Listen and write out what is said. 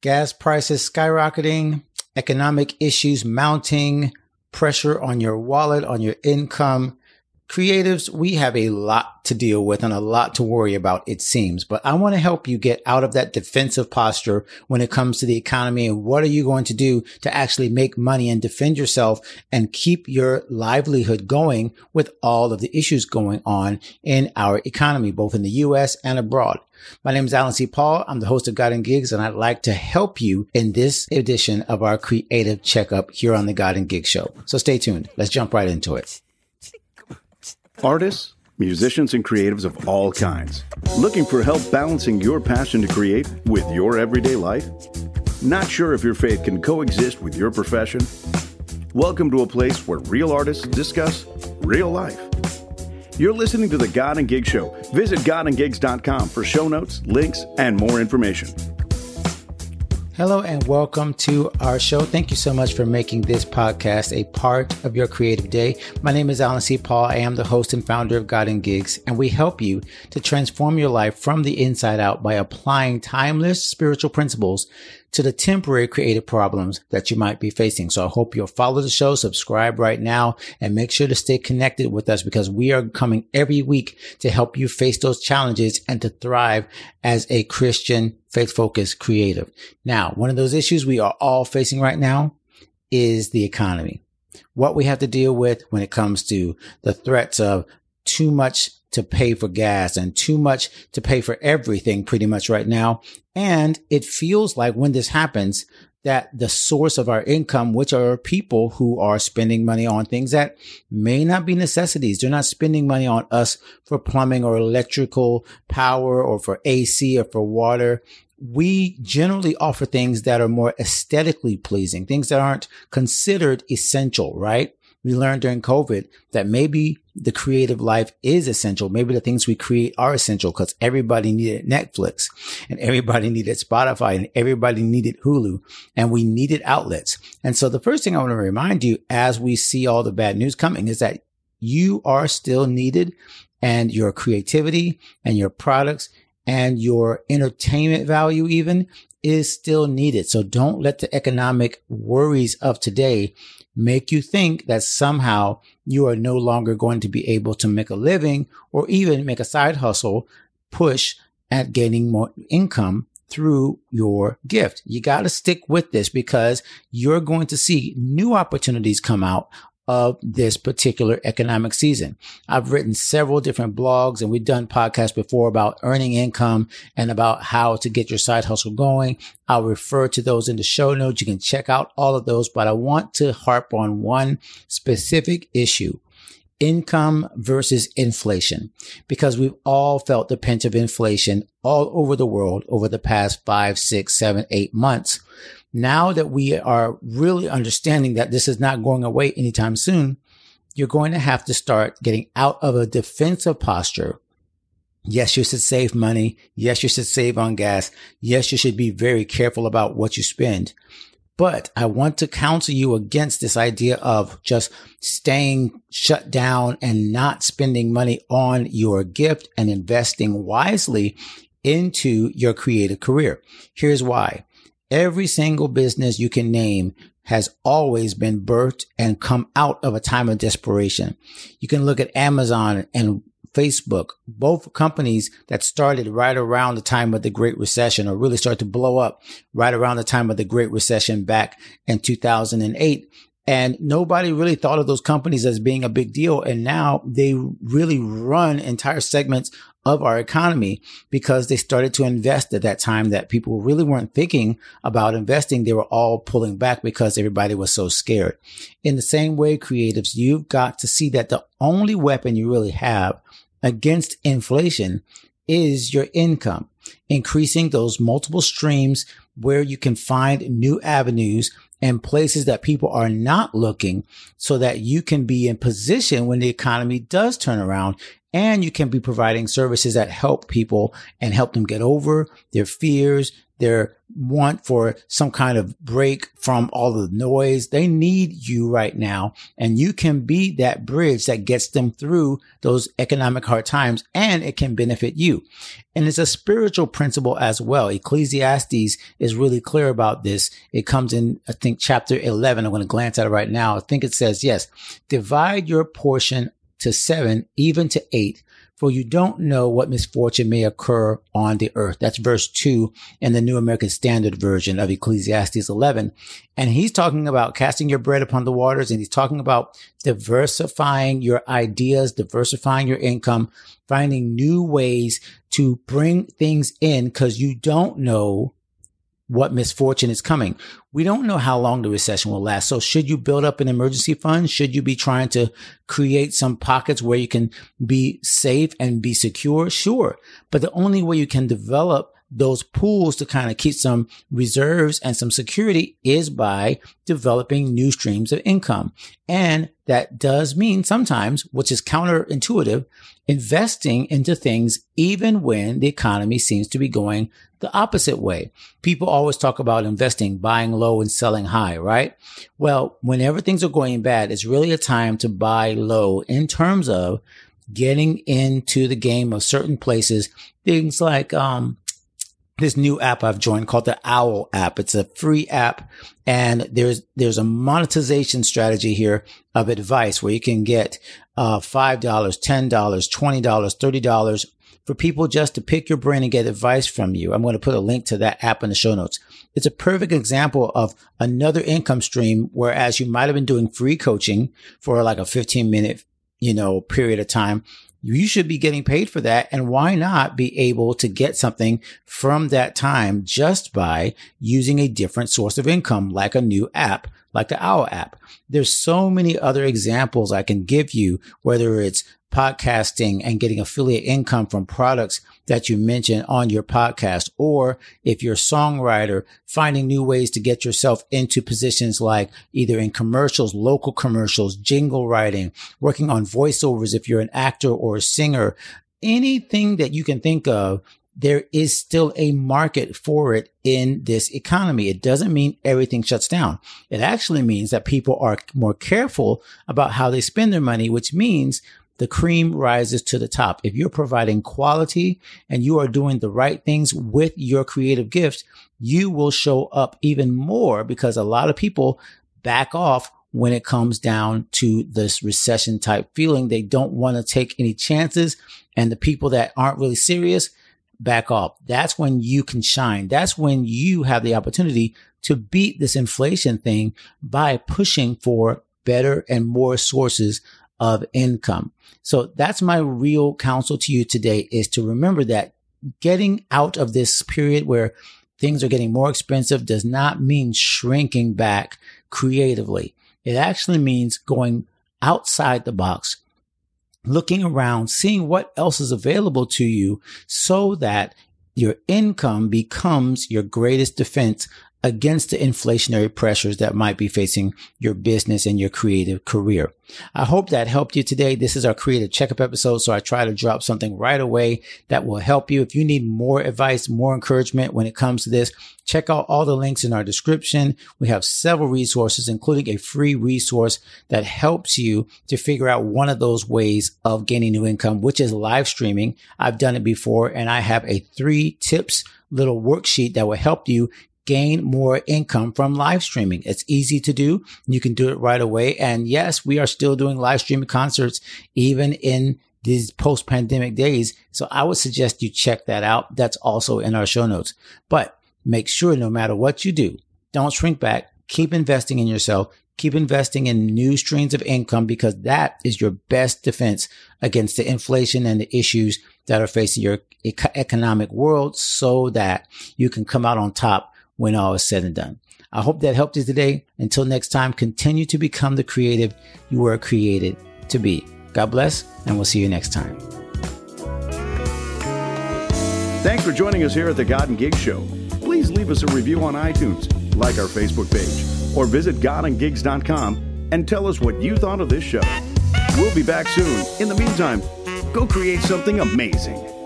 gas prices skyrocketing, economic issues mounting, pressure on your wallet, on your income. Creatives, we have a lot to deal with and a lot to worry about, it seems, but I want to help you get out of that defensive posture when it comes to the economy and what are you going to do to actually make money and defend yourself and keep your livelihood going with all of the issues going on in our economy, both in the U.S. and abroad. My name is Alan C. Paul. I'm the host of God and Gigs, and I'd like to help you in this edition of our creative checkup here on the God and Gigs show. So stay tuned. Let's jump right into it. Artists, musicians, and creatives of all kinds. Looking for help balancing your passion to create with your everyday life? Not sure if your faith can coexist with your profession? Welcome to a place where real artists discuss real life. You're listening to the God and Gig Show. Visit godandgigs.com for show notes, links, and more information. Hello and welcome to our show. Thank you so much for making this podcast a part of your creative day. My name is Alan C. Paul. I am the host and founder of God and Gigs, and we help you to transform your life from the inside out by applying timeless spiritual principles to the temporary creative problems that you might be facing. So I hope you'll follow the show, subscribe right now, and make sure to stay connected with us because we are coming every week to help you face those challenges and to thrive as a Christian faith focused creative. Now, one of those issues we are all facing right now is the economy. What we have to deal with when it comes to the threats of too much to pay for gas and too much to pay for everything pretty much right now. And it feels like when this happens, that the source of our income, which are people who are spending money on things that may not be necessities. They're not spending money on us for plumbing or electrical power or for AC or for water. We generally offer things that are more aesthetically pleasing, things that aren't considered essential, right? we learned during COVID that maybe the creative life is essential. Maybe the things we create are essential because everybody needed Netflix and everybody needed Spotify and everybody needed Hulu and we needed outlets. And so the first thing I want to remind you as we see all the bad news coming is that you are still needed and your creativity and your products and your entertainment value even is still needed. So don't let the economic worries of today make you think that somehow you are no longer going to be able to make a living or even make a side hustle push at gaining more income through your gift. You got to stick with this because you're going to see new opportunities come out of this particular economic season. I've written several different blogs and we've done podcasts before about earning income and about how to get your side hustle going. I'll refer to those in the show notes. You can check out all of those, but I want to harp on one specific issue. Income versus inflation, because we've all felt the pinch of inflation all over the world over the past five, six, seven, eight months. Now that we are really understanding that this is not going away anytime soon, you're going to have to start getting out of a defensive posture. Yes, you should save money. Yes, you should save on gas. Yes, you should be very careful about what you spend. But I want to counsel you against this idea of just staying shut down and not spending money on your gift and investing wisely into your creative career. Here's why. Every single business you can name has always been birthed and come out of a time of desperation. You can look at Amazon and Facebook, both companies that started right around the time of the Great Recession or really started to blow up right around the time of the Great Recession back in 2008. And nobody really thought of those companies as being a big deal. And now they really run entire segments of our economy because they started to invest at that time that people really weren't thinking about investing. They were all pulling back because everybody was so scared. In the same way, creatives, you've got to see that the only weapon you really have against inflation is your income, increasing those multiple streams where you can find new avenues and places that people are not looking so that you can be in position when the economy does turn around and you can be providing services that help people and help them get over their fears, their want for some kind of break from all the noise. They need you right now. And you can be that bridge that gets them through those economic hard times and it can benefit you. And it's a spiritual principle as well. Ecclesiastes is really clear about this. It comes in, I think, chapter 11. I'm going to glance at it right now. I think it says, yes, divide your portion to seven, even to eight for you don't know what misfortune may occur on the earth. That's verse two in the New American Standard Version of Ecclesiastes 11. And he's talking about casting your bread upon the waters and he's talking about diversifying your ideas, diversifying your income, finding new ways to bring things in because you don't know what misfortune is coming. We don't know how long the recession will last. So should you build up an emergency fund? Should you be trying to create some pockets where you can be safe and be secure? Sure. But the only way you can develop those pools to kind of keep some reserves and some security is by developing new streams of income. And that does mean sometimes, which is counterintuitive, investing into things even when the economy seems to be going the opposite way. People always talk about investing, buying low and selling high, right? Well, whenever things are going bad, it's really a time to buy low in terms of getting into the game of certain places. Things like, um, this new app I've joined called the Owwll app. It's a free app and there's, there's a monetization strategy here of advice where you can get, uh, $5, $10, $20, $30 for people just to pick your brain and get advice from you. I'm going to put a link to that app in the show notes. It's a perfect example of another income stream, whereas you might have been doing free coaching for like a 15 minute, you know, period of time you should be getting paid for that. And why not be able to get something from that time just by using a different source of income, like a new app, like the Owwll app? There's so many other examples I can give you, whether it's podcasting and getting affiliate income from products that you mention on your podcast. Or if you're a songwriter, finding new ways to get yourself into positions like either in commercials, local commercials, jingle writing, working on voiceovers. If you're an actor or a singer, anything that you can think of there is still a market for it in this economy. It doesn't mean everything shuts down. It actually means that people are more careful about how they spend their money, which means the cream rises to the top. If you're providing quality and you are doing the right things with your creative gifts, you will show up even more because a lot of people back off when it comes down to this recession type feeling. They don't want to take any chances. And the people that aren't really serious back off. That's when you can shine. That's when you have the opportunity to beat this inflation thing by pushing for better and more sources of income. So that's my real counsel to you today is to remember that getting out of this period where things are getting more expensive does not mean shrinking back creatively. It actually means going outside the box, looking around, seeing what else is available to you so that your income becomes your greatest defense against the inflationary pressures that might be facing your business and your creative career. I hope that helped you today. This is our creative checkup episode. So I try to drop something right away that will help you. If you need more advice, more encouragement when it comes to this, check out all the links in our description. We have several resources, including a free resource that helps you to figure out one of those ways of gaining new income, which is live streaming. I've done it before and I have a three tips little worksheet that will help you gain more income from live streaming. It's easy to do. You can do it right away. And yes, we are still doing live streaming concerts even in these post pandemic days. So I would suggest you check that out. That's also in our show notes, but make sure no matter what you do, don't shrink back. Keep investing in yourself. Keep investing in new streams of income because that is your best defense against the inflation and the issues that are facing your economic world so that you can come out on top when all is said and done. I hope that helped you today. Until next time, continue to become the creative you were created to be. God bless, and we'll see you next time. Thanks for joining us here at the God and Gig Show. Please leave us a review on iTunes, like our Facebook page, or visit godandgigs.com and tell us what you thought of this show. We'll be back soon. In the meantime, Go create something amazing.